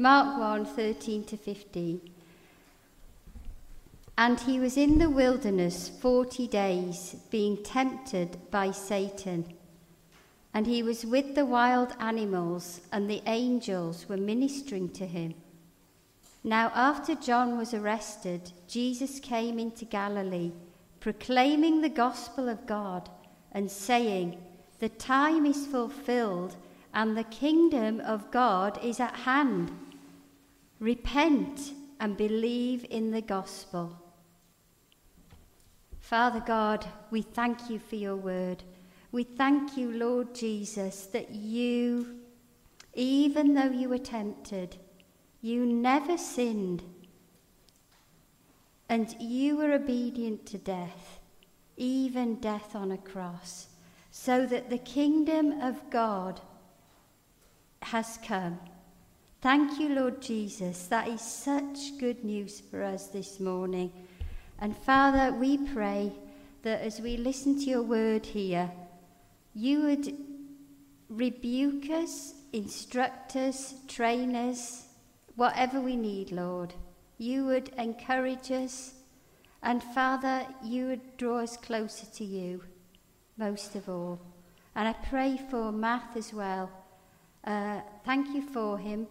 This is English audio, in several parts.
Mark 1 13 to 15. And he was in the wilderness forty days, being tempted by Satan. And he was with the wild animals, and the angels were ministering to him. Now, after John was arrested, Jesus came into Galilee, proclaiming the gospel of God, and saying, The time is fulfilled, and the kingdom of God is at hand. Repent and believe in the gospel. Father God, we thank you for your word. We thank you, Lord Jesus, that you, even though you were tempted, you never sinned, and you were obedient to death, even death on a cross, so that the kingdom of God has come. Thank you, Lord Jesus. That is such good news for us this morning. And Father, we pray that as we listen to your word here, you would rebuke us, instruct us, train us, whatever we need, Lord. You would encourage us. And Father, you would draw us closer to you, most of all. And I pray for Matt as well. Uh, thank you for him,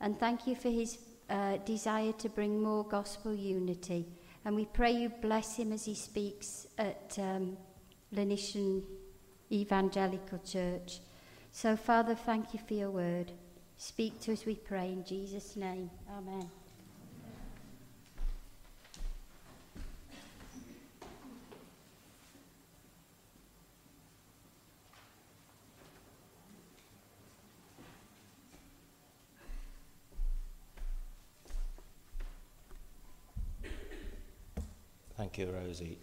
and thank you for his uh, desire to bring more gospel unity. And we pray you bless him as he speaks at um, Evangelical Church. So, Father, thank you for your word. Speak to us, we pray, in Jesus' name. Amen. Rosie.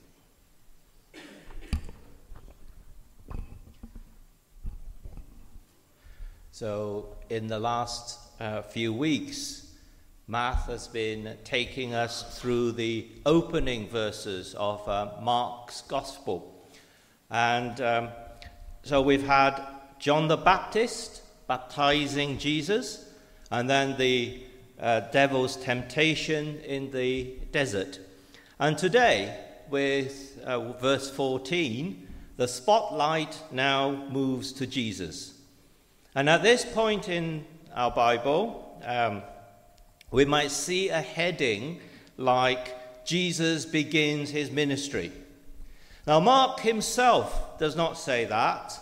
So, in the last uh, few weeks, Matt has been taking us through the opening verses of uh, Mark's Gospel. And um, so we've had John the Baptist baptizing Jesus, and then the uh, devil's temptation in the desert. And today, with uh, verse 14, the spotlight now moves to Jesus. And at this point in our Bible, um, we might see a heading like Jesus begins his ministry. Now, Mark himself does not say that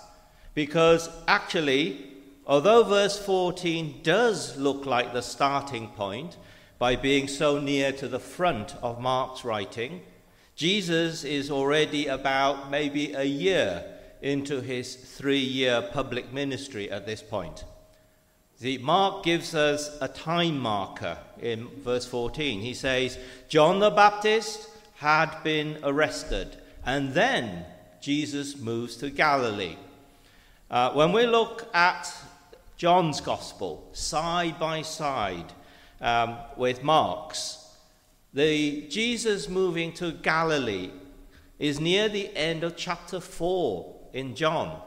because actually, although verse 14 does look like the starting point, by being so near to the front of Mark's writing, Jesus is already about maybe a year into his three year public ministry at this point. The Mark gives us a time marker in verse 14. He says, John the Baptist had been arrested, and then Jesus moves to Galilee. Uh, when we look at John's gospel side by side, um, with Mark's. The Jesus moving to Galilee is near the end of chapter 4 in John.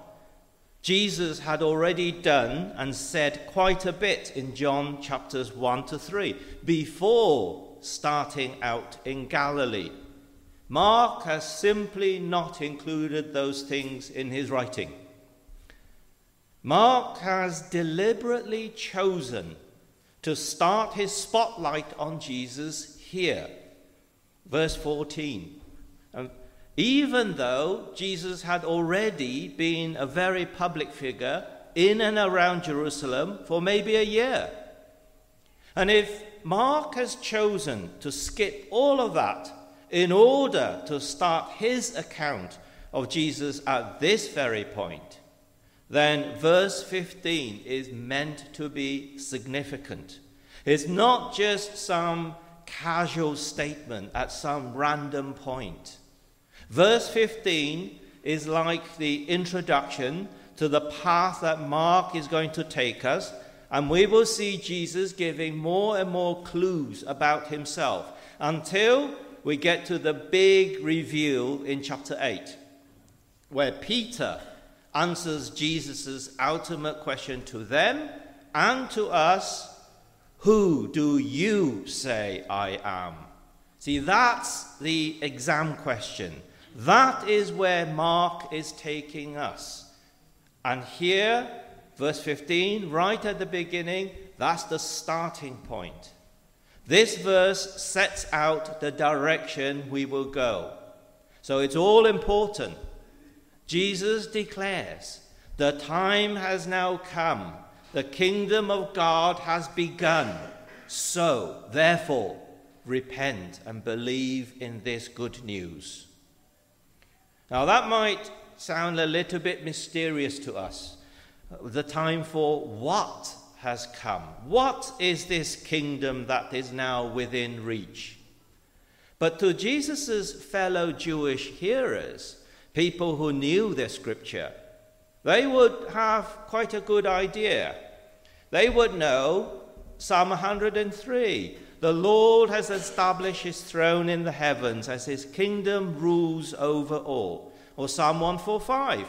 Jesus had already done and said quite a bit in John chapters 1 to 3 before starting out in Galilee. Mark has simply not included those things in his writing. Mark has deliberately chosen to start his spotlight on Jesus here. Verse 14. Um, even though Jesus had already been a very public figure in and around Jerusalem for maybe a year. And if Mark has chosen to skip all of that in order to start his account of Jesus at this very point, then verse 15 is meant to be significant. It's not just some casual statement at some random point. Verse 15 is like the introduction to the path that Mark is going to take us, and we will see Jesus giving more and more clues about himself until we get to the big reveal in chapter 8, where Peter answers Jesus' ultimate question to them and to us Who do you say I am? See, that's the exam question. That is where Mark is taking us. And here, verse 15, right at the beginning, that's the starting point. This verse sets out the direction we will go. So it's all important. Jesus declares, The time has now come, the kingdom of God has begun. So, therefore, repent and believe in this good news. Now, that might sound a little bit mysterious to us. The time for what has come? What is this kingdom that is now within reach? But to Jesus' fellow Jewish hearers, people who knew their scripture, they would have quite a good idea. They would know Psalm 103 the Lord has established his throne in the heavens as his kingdom rules over all. Or Psalm 145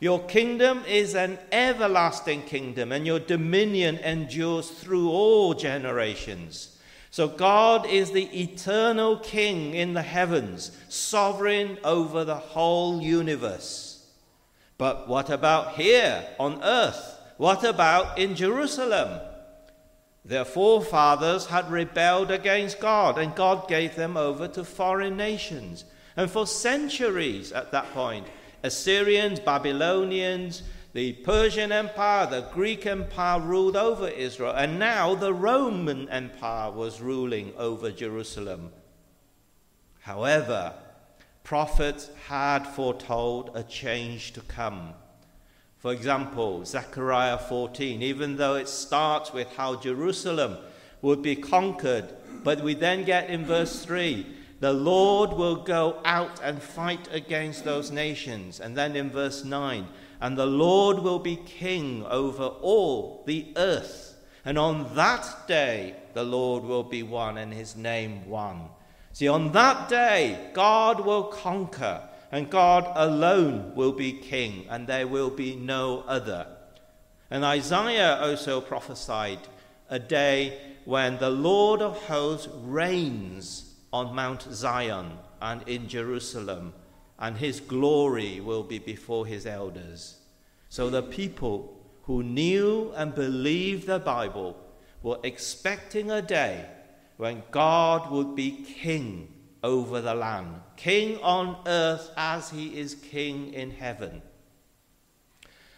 Your kingdom is an everlasting kingdom, and your dominion endures through all generations. So God is the eternal King in the heavens, sovereign over the whole universe. But what about here on earth? What about in Jerusalem? Their forefathers had rebelled against God, and God gave them over to foreign nations. And for centuries at that point, Assyrians, Babylonians, the Persian Empire, the Greek Empire ruled over Israel, and now the Roman Empire was ruling over Jerusalem. However, prophets had foretold a change to come. For example, Zechariah 14, even though it starts with how Jerusalem would be conquered, but we then get in verse 3 the Lord will go out and fight against those nations. And then in verse 9, and the Lord will be king over all the earth. And on that day, the Lord will be one and his name one. See, on that day, God will conquer, and God alone will be king, and there will be no other. And Isaiah also prophesied a day when the Lord of hosts reigns on Mount Zion and in Jerusalem and his glory will be before his elders. So the people who knew and believed the Bible were expecting a day when God would be king over the land, king on earth as he is king in heaven.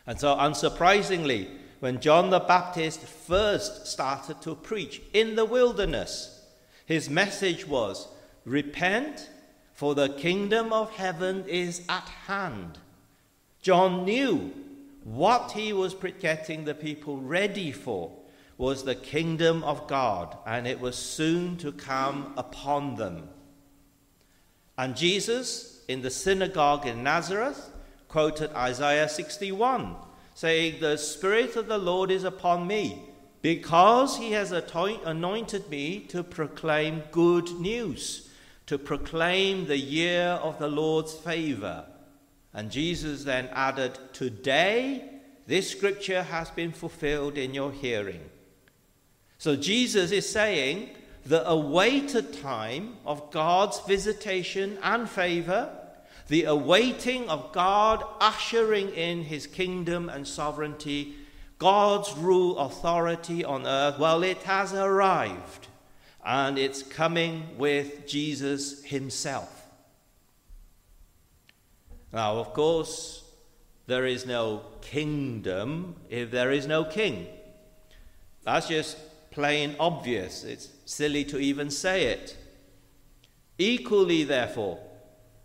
And so, unsurprisingly, when John the Baptist first started to preach in the wilderness, his message was repent for the kingdom of heaven is at hand. John knew what he was getting the people ready for was the kingdom of God, and it was soon to come upon them. And Jesus, in the synagogue in Nazareth, quoted Isaiah 61, saying, The Spirit of the Lord is upon me, because he has anointed me to proclaim good news to proclaim the year of the Lord's favor. And Jesus then added, Today this scripture has been fulfilled in your hearing. So Jesus is saying the awaited time of God's visitation and favor, the awaiting of God ushering in his kingdom and sovereignty, God's rule authority on earth, well, it has arrived and it's coming with Jesus himself. Now, of course, there is no kingdom if there is no king. That's just plain obvious. It's silly to even say it. Equally, therefore,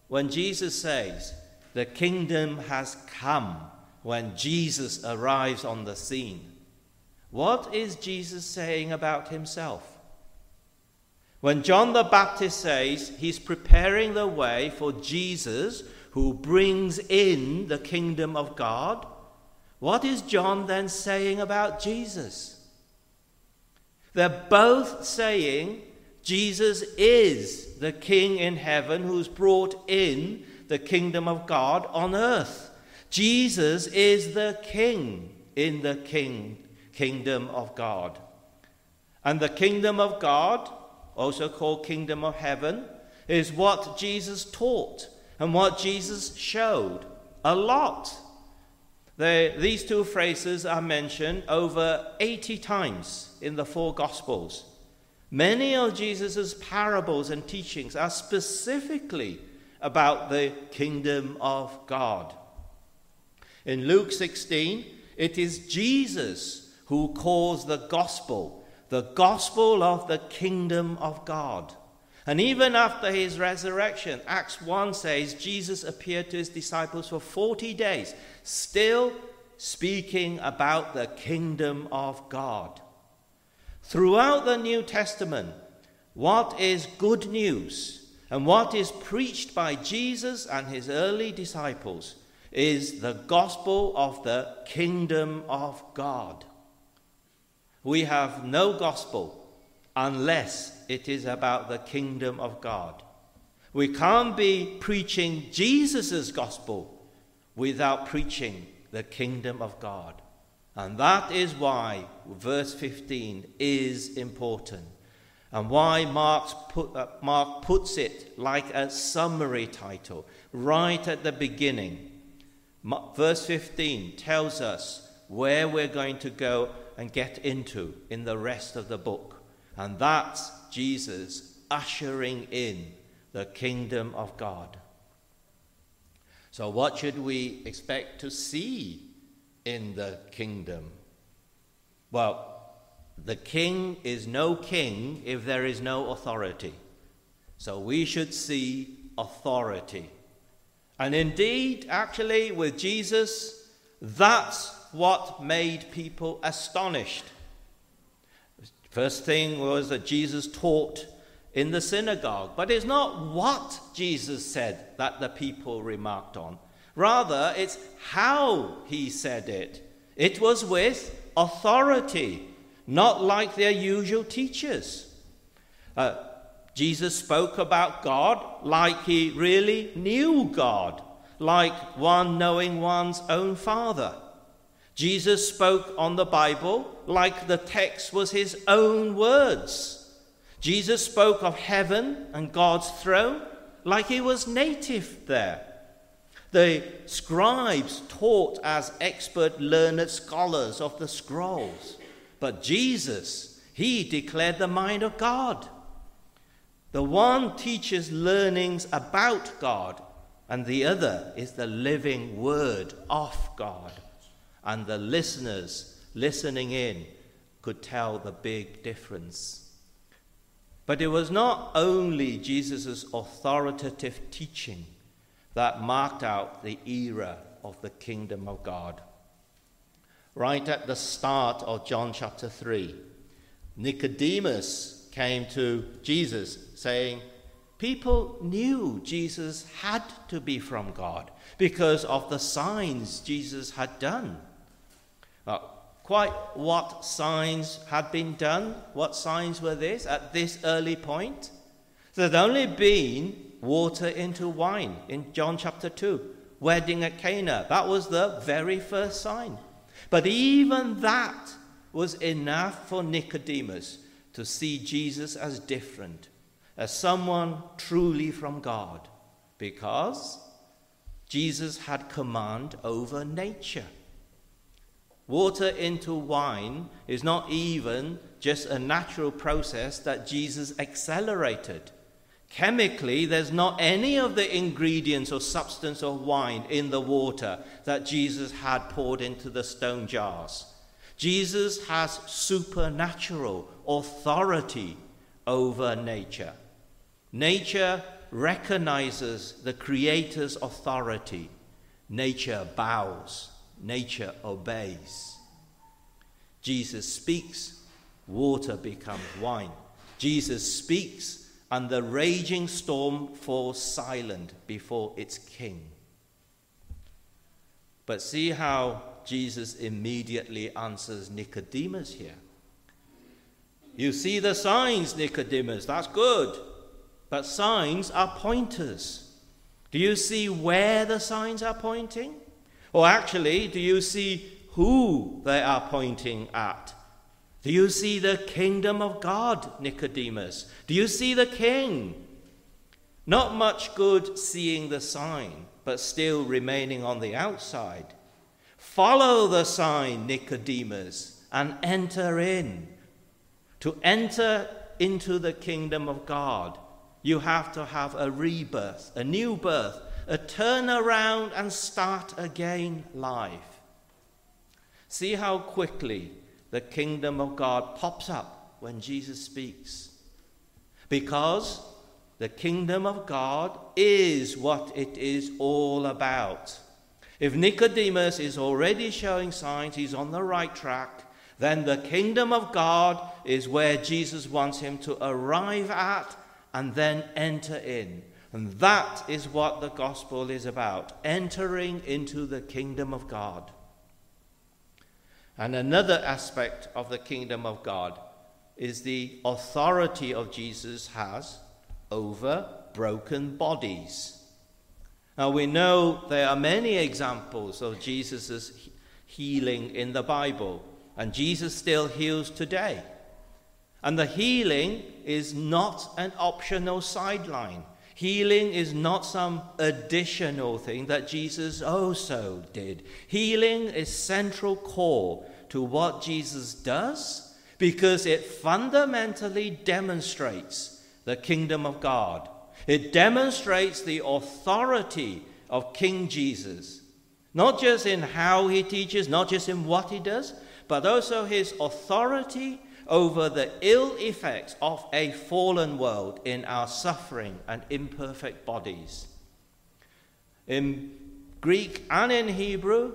when Jesus says, the kingdom has come, when Jesus arrives on the scene, what is Jesus saying about himself? When John the Baptist says he's preparing the way for Jesus who brings in the kingdom of God, what is John then saying about Jesus? They're both saying Jesus is the King in heaven who's brought in the kingdom of God on earth. Jesus is the King in the king, kingdom of God. And the kingdom of God, also called kingdom of heaven, is what Jesus taught and what Jesus showed a lot. They, these two phrases are mentioned over 80 times in the four Gospels. Many of Jesus' parables and teachings are specifically about the kingdom of God. In Luke 16, it is Jesus who calls the gospel the gospel of the kingdom of God. And even after his resurrection, Acts 1 says Jesus appeared to his disciples for 40 days, still speaking about the kingdom of God. Throughout the New Testament, what is good news and what is preached by Jesus and his early disciples is the gospel of the kingdom of God. We have no gospel unless it is about the kingdom of God. We can't be preaching Jesus' gospel without preaching the kingdom of God. And that is why verse 15 is important. And why put, uh, Mark puts it like a summary title right at the beginning. Verse 15 tells us where we're going to go and get into in the rest of the book. And that's Jesus ushering in the kingdom of God. So, what should we expect to see in the kingdom? Well, the king is no king if there is no authority. So, we should see authority. And indeed, actually, with Jesus, that's what made people astonished. First thing was that Jesus taught in the synagogue, but it's not what Jesus said that the people remarked on. Rather, it's how he said it. It was with authority, not like their usual teachers. Uh, Jesus spoke about God like he really knew God, like one knowing one's own Father. Jesus spoke on the Bible like the text was his own words. Jesus spoke of heaven and God's throne like he was native there. The scribes taught as expert, learned scholars of the scrolls. But Jesus, he declared the mind of God. The one teaches learnings about God, and the other is the living word of God. And the listeners listening in could tell the big difference. But it was not only Jesus' authoritative teaching that marked out the era of the kingdom of God. Right at the start of John chapter 3, Nicodemus came to Jesus saying, People knew Jesus had to be from God because of the signs Jesus had done. Well, quite what signs had been done? What signs were this at this early point? There had only been water into wine in John chapter 2, wedding at Cana. That was the very first sign. But even that was enough for Nicodemus to see Jesus as different, as someone truly from God, because Jesus had command over nature. Water into wine is not even just a natural process that Jesus accelerated. Chemically, there's not any of the ingredients or substance of wine in the water that Jesus had poured into the stone jars. Jesus has supernatural authority over nature. Nature recognizes the Creator's authority. Nature bows, nature obeys. Jesus speaks, water becomes wine. Jesus speaks, and the raging storm falls silent before its king. But see how Jesus immediately answers Nicodemus here. You see the signs, Nicodemus, that's good. But signs are pointers. Do you see where the signs are pointing? Or actually, do you see who they are pointing at? Do you see the kingdom of God, Nicodemus? Do you see the king? Not much good seeing the sign, but still remaining on the outside. Follow the sign, Nicodemus, and enter in. To enter into the kingdom of God, you have to have a rebirth, a new birth, a turnaround and start again life. See how quickly the kingdom of God pops up when Jesus speaks. Because the kingdom of God is what it is all about. If Nicodemus is already showing signs he's on the right track, then the kingdom of God is where Jesus wants him to arrive at and then enter in. And that is what the gospel is about entering into the kingdom of God. And another aspect of the kingdom of God is the authority of Jesus has over broken bodies. Now we know there are many examples of Jesus' healing in the Bible, and Jesus still heals today. And the healing is not an optional sideline. Healing is not some additional thing that Jesus also did. Healing is central core to what Jesus does because it fundamentally demonstrates the kingdom of God. It demonstrates the authority of King Jesus, not just in how he teaches, not just in what he does, but also his authority over the ill effects of a fallen world in our suffering and imperfect bodies. In Greek and in Hebrew,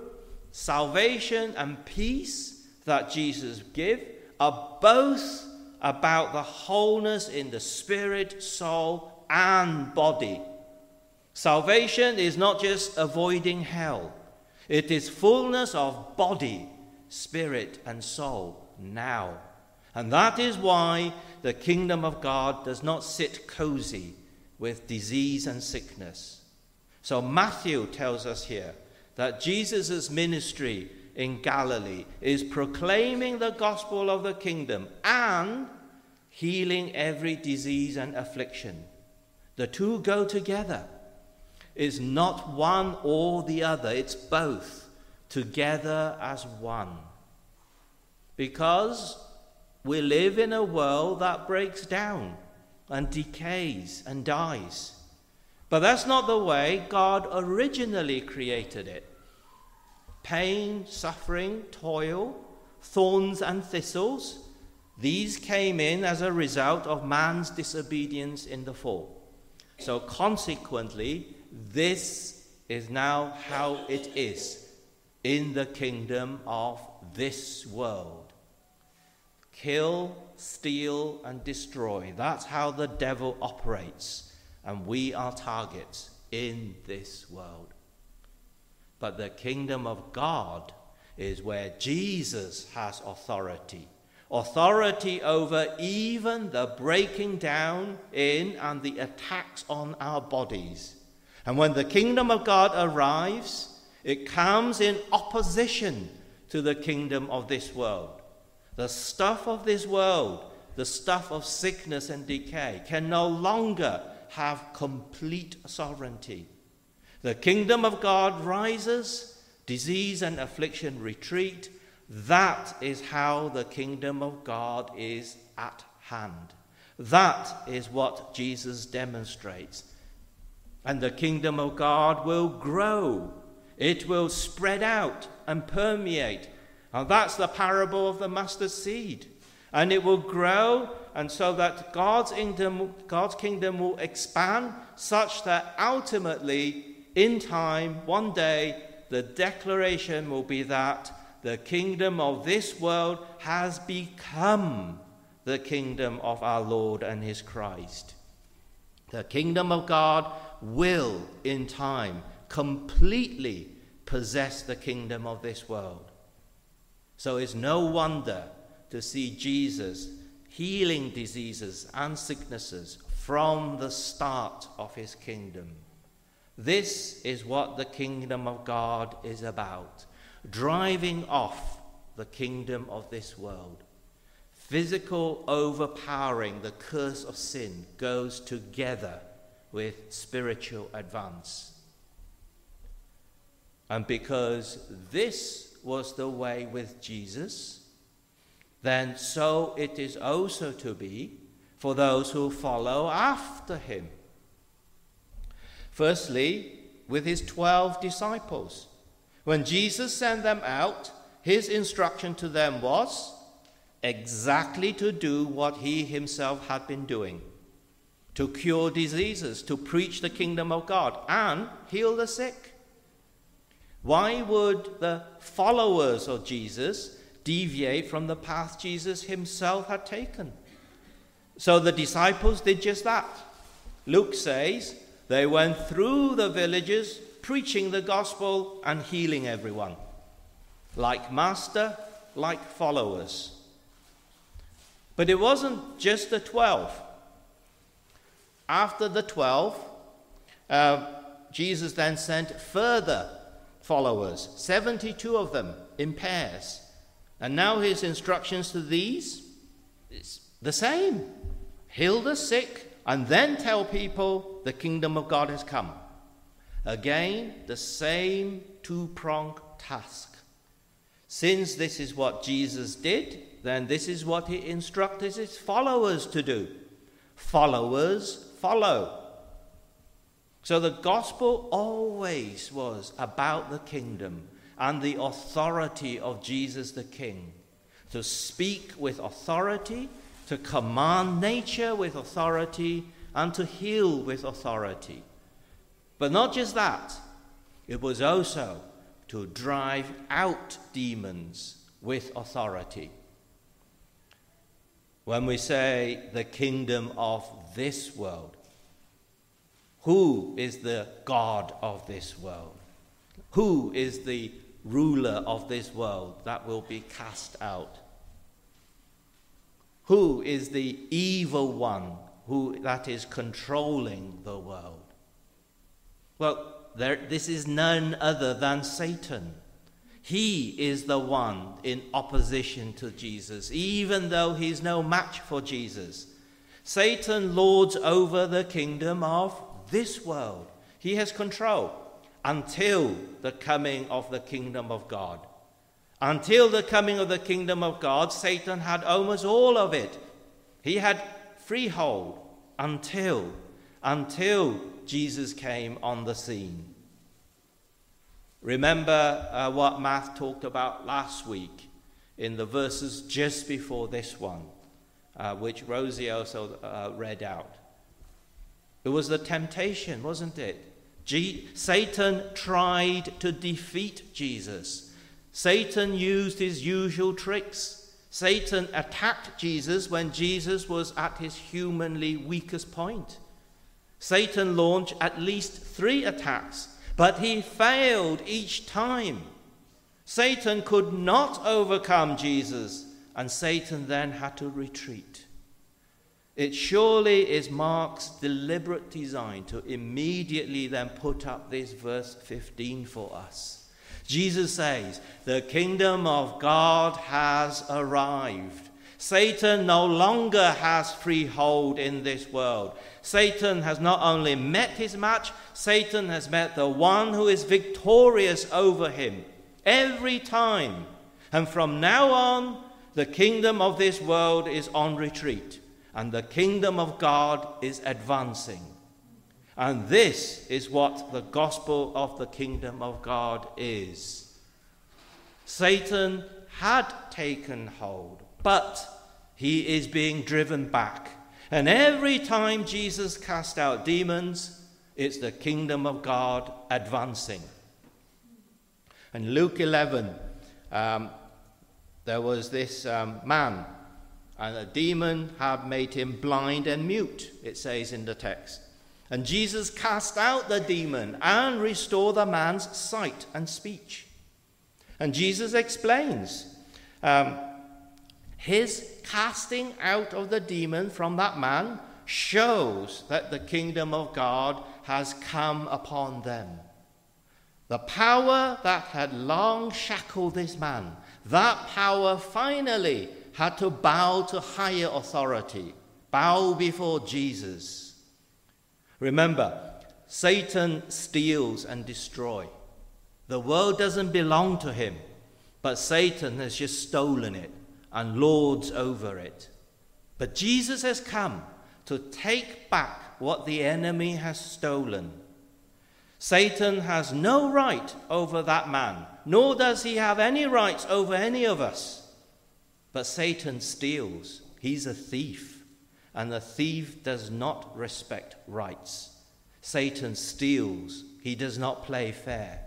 salvation and peace that Jesus gives are both about the wholeness in the spirit, soul, and body. Salvation is not just avoiding hell, it is fullness of body, spirit, and soul now. And that is why the kingdom of God does not sit cozy with disease and sickness. So Matthew tells us here that Jesus' ministry in Galilee is proclaiming the gospel of the kingdom and healing every disease and affliction. The two go together. It's not one or the other, it's both together as one. Because we live in a world that breaks down and decays and dies. But that's not the way God originally created it pain, suffering, toil, thorns, and thistles. These came in as a result of man's disobedience in the fall. So, consequently, this is now how it is in the kingdom of this world kill, steal, and destroy. That's how the devil operates. And we are targets in this world. But the kingdom of God is where Jesus has authority authority over even the breaking down in and the attacks on our bodies. And when the kingdom of God arrives, it comes in opposition to the kingdom of this world. The stuff of this world, the stuff of sickness and decay, can no longer have complete sovereignty. The kingdom of God rises, disease and affliction retreat. That is how the kingdom of God is at hand. That is what Jesus demonstrates. And the kingdom of God will grow, it will spread out and permeate. And that's the parable of the mustard seed. And it will grow, and so that God's kingdom, God's kingdom will expand such that ultimately in time, one day, the declaration will be that the kingdom of this world has become the kingdom of our Lord and his Christ. The kingdom of God will, in time, completely possess the kingdom of this world. So it's no wonder to see Jesus healing diseases and sicknesses from the start of his kingdom. This is what the kingdom of God is about driving off the kingdom of this world. physical overpowering, the curse of sin, goes together with spiritual advance. And because this was the way with Jesus, then so it is also to be for those who follow after him. Firstly, with his 12 disciples. When Jesus sent them out, his instruction to them was exactly to do what he himself had been doing to cure diseases, to preach the kingdom of God, and heal the sick. Why would the followers of Jesus deviate from the path Jesus himself had taken? So the disciples did just that. Luke says they went through the villages preaching the gospel and healing everyone. Like master, like followers. But it wasn't just the 12. After the 12, uh, Jesus then sent further followers, 72 of them in pairs. And now his instructions to these is the same heal the sick, and then tell people the kingdom of God has come. Again, the same two pronged task. Since this is what Jesus did, then this is what he instructed his followers to do. Followers follow. So the gospel always was about the kingdom and the authority of Jesus the King. To speak with authority, to command nature with authority, and to heal with authority. But not just that, it was also to drive out demons with authority. When we say the kingdom of this world, who is the God of this world? Who is the ruler of this world that will be cast out? Who is the evil one who, that is controlling the world? Well, there, this is none other than Satan. He is the one in opposition to Jesus, even though he's no match for Jesus. Satan lords over the kingdom of this world. He has control until the coming of the kingdom of God. Until the coming of the kingdom of God, Satan had almost all of it. He had freehold until until Jesus came on the scene. Remember uh, what Matt talked about last week in the verses just before this one, uh, which Rosie also uh, read out. It was the temptation, wasn't it? G- Satan tried to defeat Jesus. Satan used his usual tricks. Satan attacked Jesus when Jesus was at his humanly weakest point. Satan launched at least three attacks but he failed each time. Satan could not overcome Jesus, and Satan then had to retreat. It surely is Mark's deliberate design to immediately then put up this verse 15 for us. Jesus says, The kingdom of God has arrived. Satan no longer has freehold in this world. Satan has not only met his match, Satan has met the one who is victorious over him every time. And from now on, the kingdom of this world is on retreat, and the kingdom of God is advancing. And this is what the gospel of the kingdom of God is. Satan had taken hold, but he is being driven back and every time Jesus cast out demons, it's the kingdom of God advancing. And Luke 11, um, there was this um, man, and a demon had made him blind and mute, it says in the text. And Jesus cast out the demon and restored the man's sight and speech. And Jesus explains um, his casting out of the demon from that man shows that the kingdom of God has come upon them. The power that had long shackled this man, that power finally had to bow to higher authority, bow before Jesus. Remember, Satan steals and destroys. The world doesn't belong to him, but Satan has just stolen it and lords over it. But Jesus has come to take back what the enemy has stolen. Satan has no right over that man, nor does he have any rights over any of us. But Satan steals. He's a thief, and the thief does not respect rights. Satan steals. He does not play fair.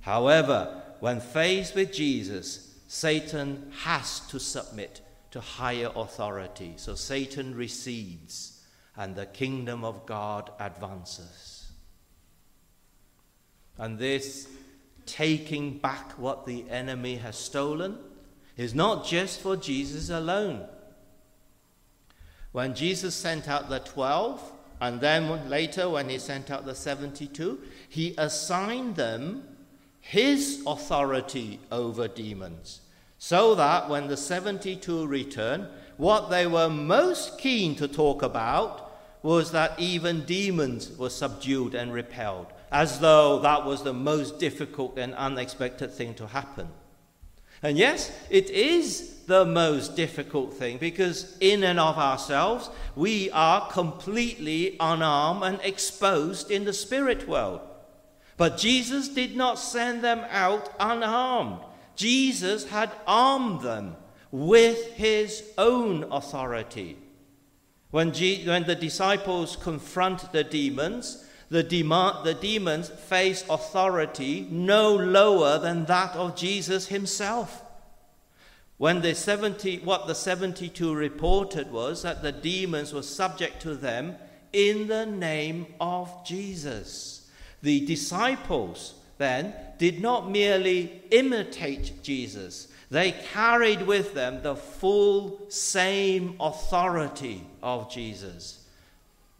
However, when faced with Jesus, Satan has to submit to higher authority. So Satan recedes and the kingdom of God advances. And this taking back what the enemy has stolen is not just for Jesus alone. When Jesus sent out the 12, and then later when he sent out the 72, he assigned them his authority over demons so that when the 72 returned, what they were most keen to talk about was that even demons were subdued and repelled, as though that was the most difficult and unexpected thing to happen. And yes, it is the most difficult thing because, in and of ourselves, we are completely unarmed and exposed in the spirit world. But Jesus did not send them out unarmed. Jesus had armed them with his own authority. When, G- when the disciples confront the demons, the, the demons face authority no lower than that of Jesus himself. When the 70, what the 72 reported was that the demons were subject to them in the name of Jesus. The disciples then did not merely imitate Jesus, they carried with them the full same authority of Jesus.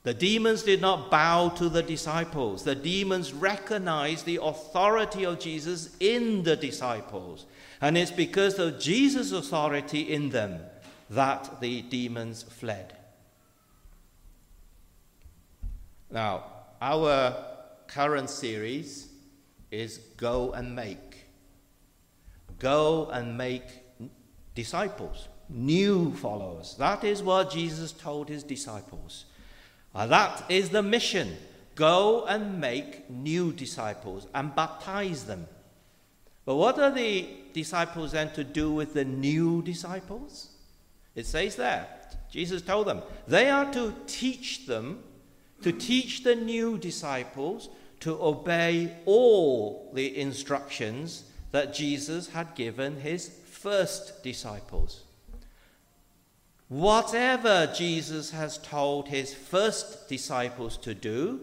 The demons did not bow to the disciples. The demons recognized the authority of Jesus in the disciples. And it's because of Jesus' authority in them that the demons fled. Now, our current series is Go and Make. Go and make disciples, new followers. That is what Jesus told his disciples. Uh, that is the mission. Go and make new disciples and baptize them. But what are the disciples then to do with the new disciples? It says there, Jesus told them, they are to teach them, to teach the new disciples to obey all the instructions that Jesus had given his first disciples. Whatever Jesus has told his first disciples to do,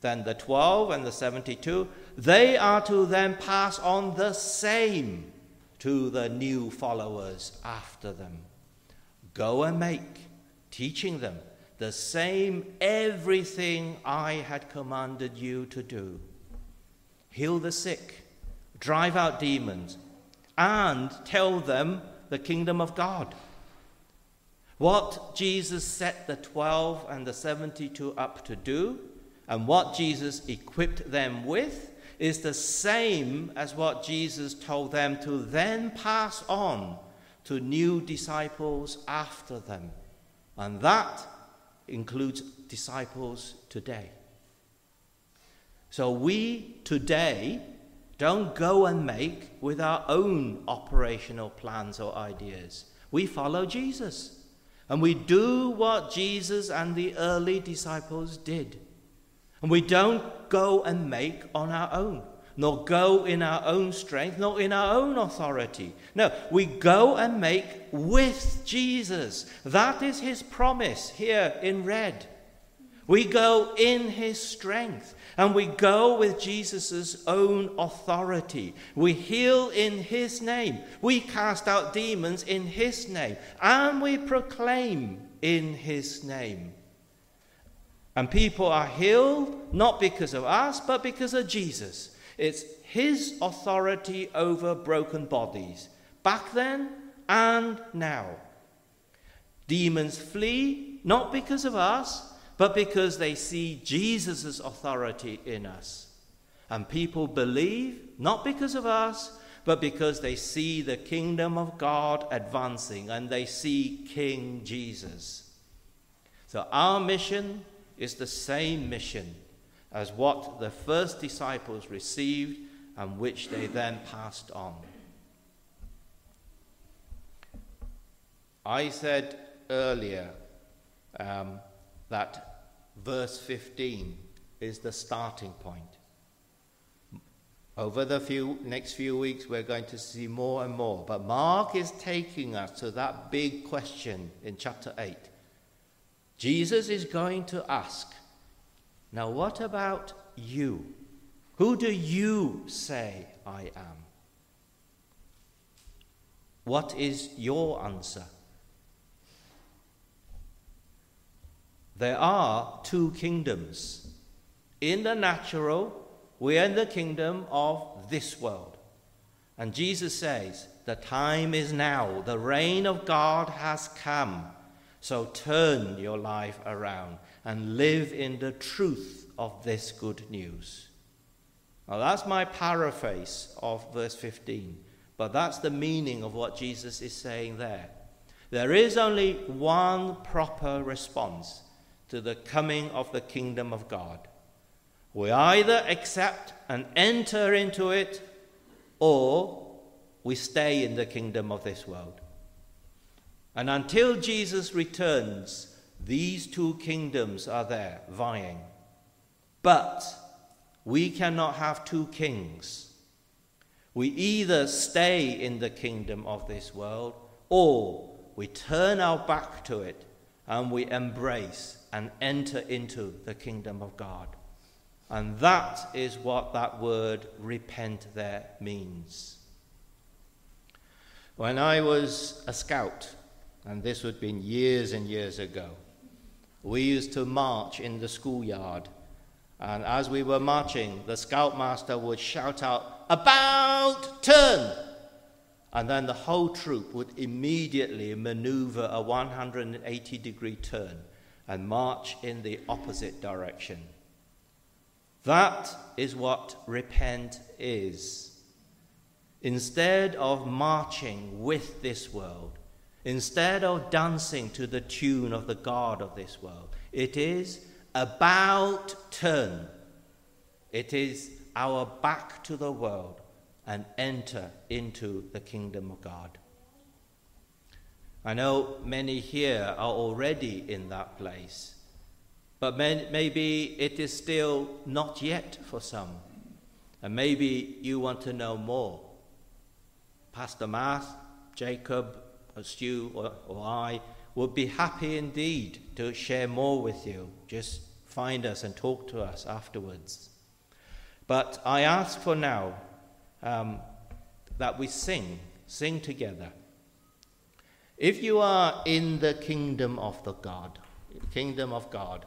then the 12 and the 72, they are to then pass on the same to the new followers after them. Go and make, teaching them the same everything I had commanded you to do heal the sick, drive out demons, and tell them the kingdom of God. What Jesus set the 12 and the 72 up to do, and what Jesus equipped them with, is the same as what Jesus told them to then pass on to new disciples after them. And that includes disciples today. So we today don't go and make with our own operational plans or ideas. We follow Jesus. And we do what Jesus and the early disciples did. And we don't go and make on our own nor go in our own strength, nor in our own authority. No, we go and make with Jesus. That is his promise here in red. We go in his strength and we go with Jesus' own authority. We heal in his name. We cast out demons in his name. And we proclaim in his name. And people are healed not because of us, but because of Jesus. It's his authority over broken bodies. Back then, and now. Demons flee not because of us, but because they see Jesus' authority in us. And people believe not because of us, but because they see the kingdom of God advancing and they see King Jesus. So our mission is the same mission as what the first disciples received and which they then passed on. I said earlier um, that verse 15 is the starting point. Over the few, next few weeks, we're going to see more and more. But Mark is taking us to that big question in chapter 8. Jesus is going to ask, Now, what about you? Who do you say I am? What is your answer? There are two kingdoms. In the natural, we are in the kingdom of this world. And Jesus says, The time is now, the reign of God has come. So turn your life around and live in the truth of this good news. Now, that's my paraphrase of verse 15, but that's the meaning of what Jesus is saying there. There is only one proper response to the coming of the kingdom of God. We either accept and enter into it, or we stay in the kingdom of this world. And until Jesus returns, these two kingdoms are there vying. But we cannot have two kings. We either stay in the kingdom of this world or we turn our back to it and we embrace and enter into the kingdom of God. And that is what that word repent there means. When I was a scout, and this would have been years and years ago, we used to march in the schoolyard. And as we were marching, the scoutmaster would shout out, About turn! And then the whole troop would immediately maneuver a 180 degree turn and march in the opposite direction. That is what repent is. Instead of marching with this world, instead of dancing to the tune of the God of this world, it is about turn. It is our back to the world and enter into the kingdom of God. I know many here are already in that place. But may, maybe it is still not yet for some. And maybe you want to know more. Pastor Math, Jacob, or Stu, or, or I would be happy indeed to share more with you. Just find us and talk to us afterwards. But I ask for now um, that we sing, sing together. If you are in the kingdom of the God, kingdom of God,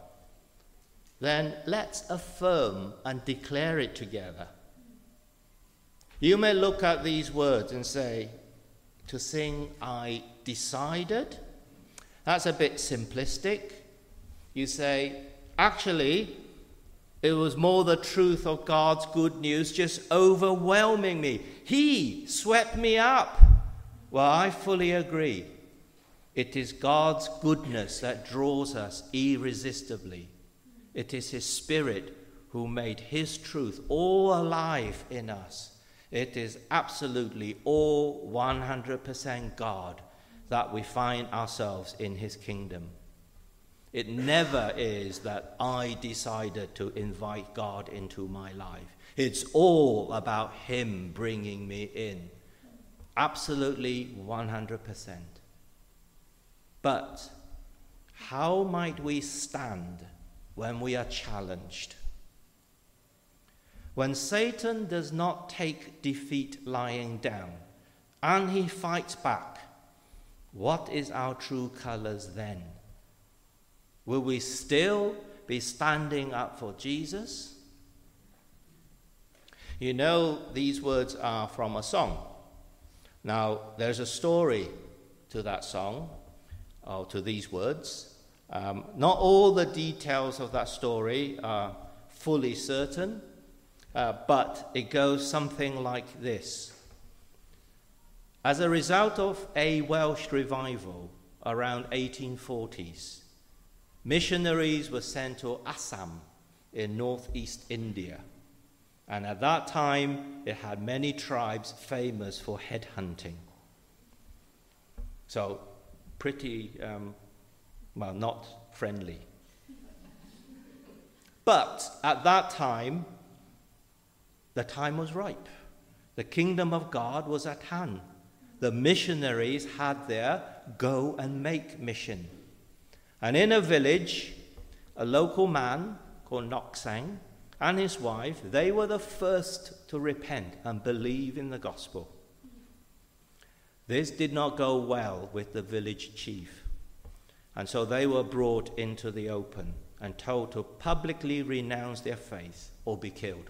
then let's affirm and declare it together. You may look at these words and say, to sing, I decided. That's a bit simplistic. You say, actually, it was more the truth of God's good news just overwhelming me. He swept me up. Well, I fully agree. It is God's goodness that draws us irresistibly. It is His Spirit who made His truth all alive in us. It is absolutely all 100% God that we find ourselves in His kingdom. It never is that I decided to invite God into my life. It's all about Him bringing me in. Absolutely 100%. But how might we stand when we are challenged. When Satan does not take defeat lying down and he fights back, what is our true colors then? Will we still be standing up for Jesus? You know, these words are from a song. Now, there's a story to that song, or to these words. Um, not all the details of that story are fully certain, uh, but it goes something like this. As a result of a Welsh revival around 1840s, missionaries were sent to Assam in northeast India. And at that time, it had many tribes famous for headhunting. So, pretty, um, well, not friendly. But at that time, the time was ripe. The kingdom of God was at hand. The missionaries had their go and make mission. And in a village, a local man called Noksang and his wife, they were the first to repent and believe in the gospel. This did not go well with the village chief, and so they were brought into the open and told to publicly renounce their faith or be killed.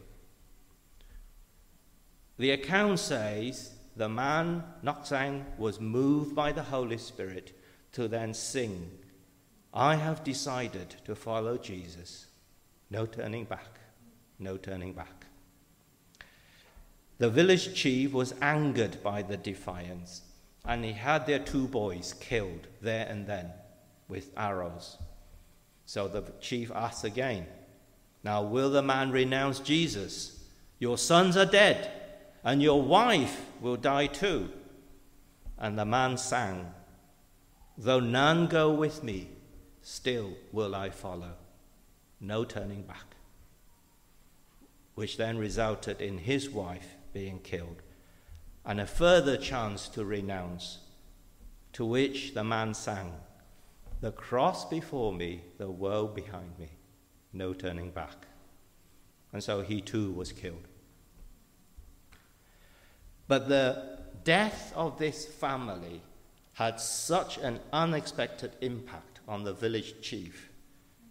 The account says the man, Noksang, was moved by the Holy Spirit to then sing, I have decided to follow Jesus. No turning back, no turning back. The village chief was angered by the defiance, and he had their two boys killed there and then with arrows. So the chief asks again, Now will the man renounce Jesus? Your sons are dead and your wife will die too. And the man sang, Though none go with me, still will I follow. No turning back. Which then resulted in his wife being killed, and a further chance to renounce, to which the man sang, The cross before me, the world behind me, no turning back. And so he too was killed. But the death of this family had such an unexpected impact on the village chief.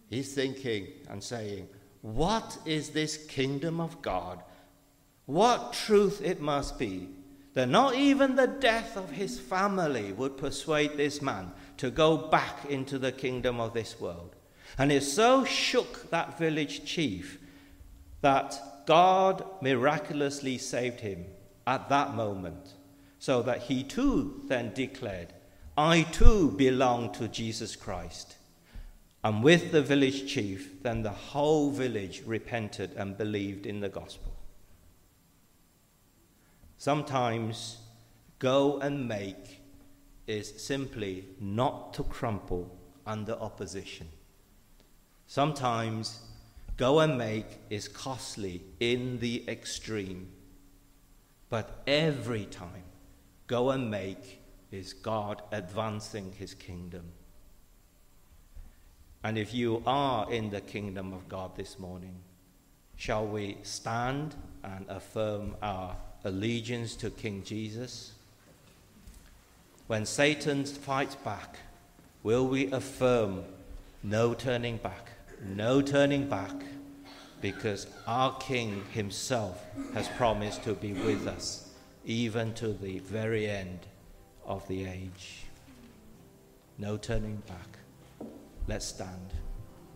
He's thinking and saying, What is this kingdom of God? What truth it must be that not even the death of his family would persuade this man to go back into the kingdom of this world. And it so shook that village chief that God miraculously saved him at that moment, so that he too then declared, I too belong to Jesus Christ. And with the village chief, then the whole village repented and believed in the gospel. Sometimes go and make is simply not to crumple under opposition. Sometimes go and make is costly in the extreme. But every time, go and make is God advancing his kingdom. And if you are in the kingdom of God this morning, shall we stand and affirm our allegiance to King Jesus? When Satan fights back, will we affirm no turning back, no turning back? because our King himself has promised to be with us even to the very end of the age. No turning back. Let's stand.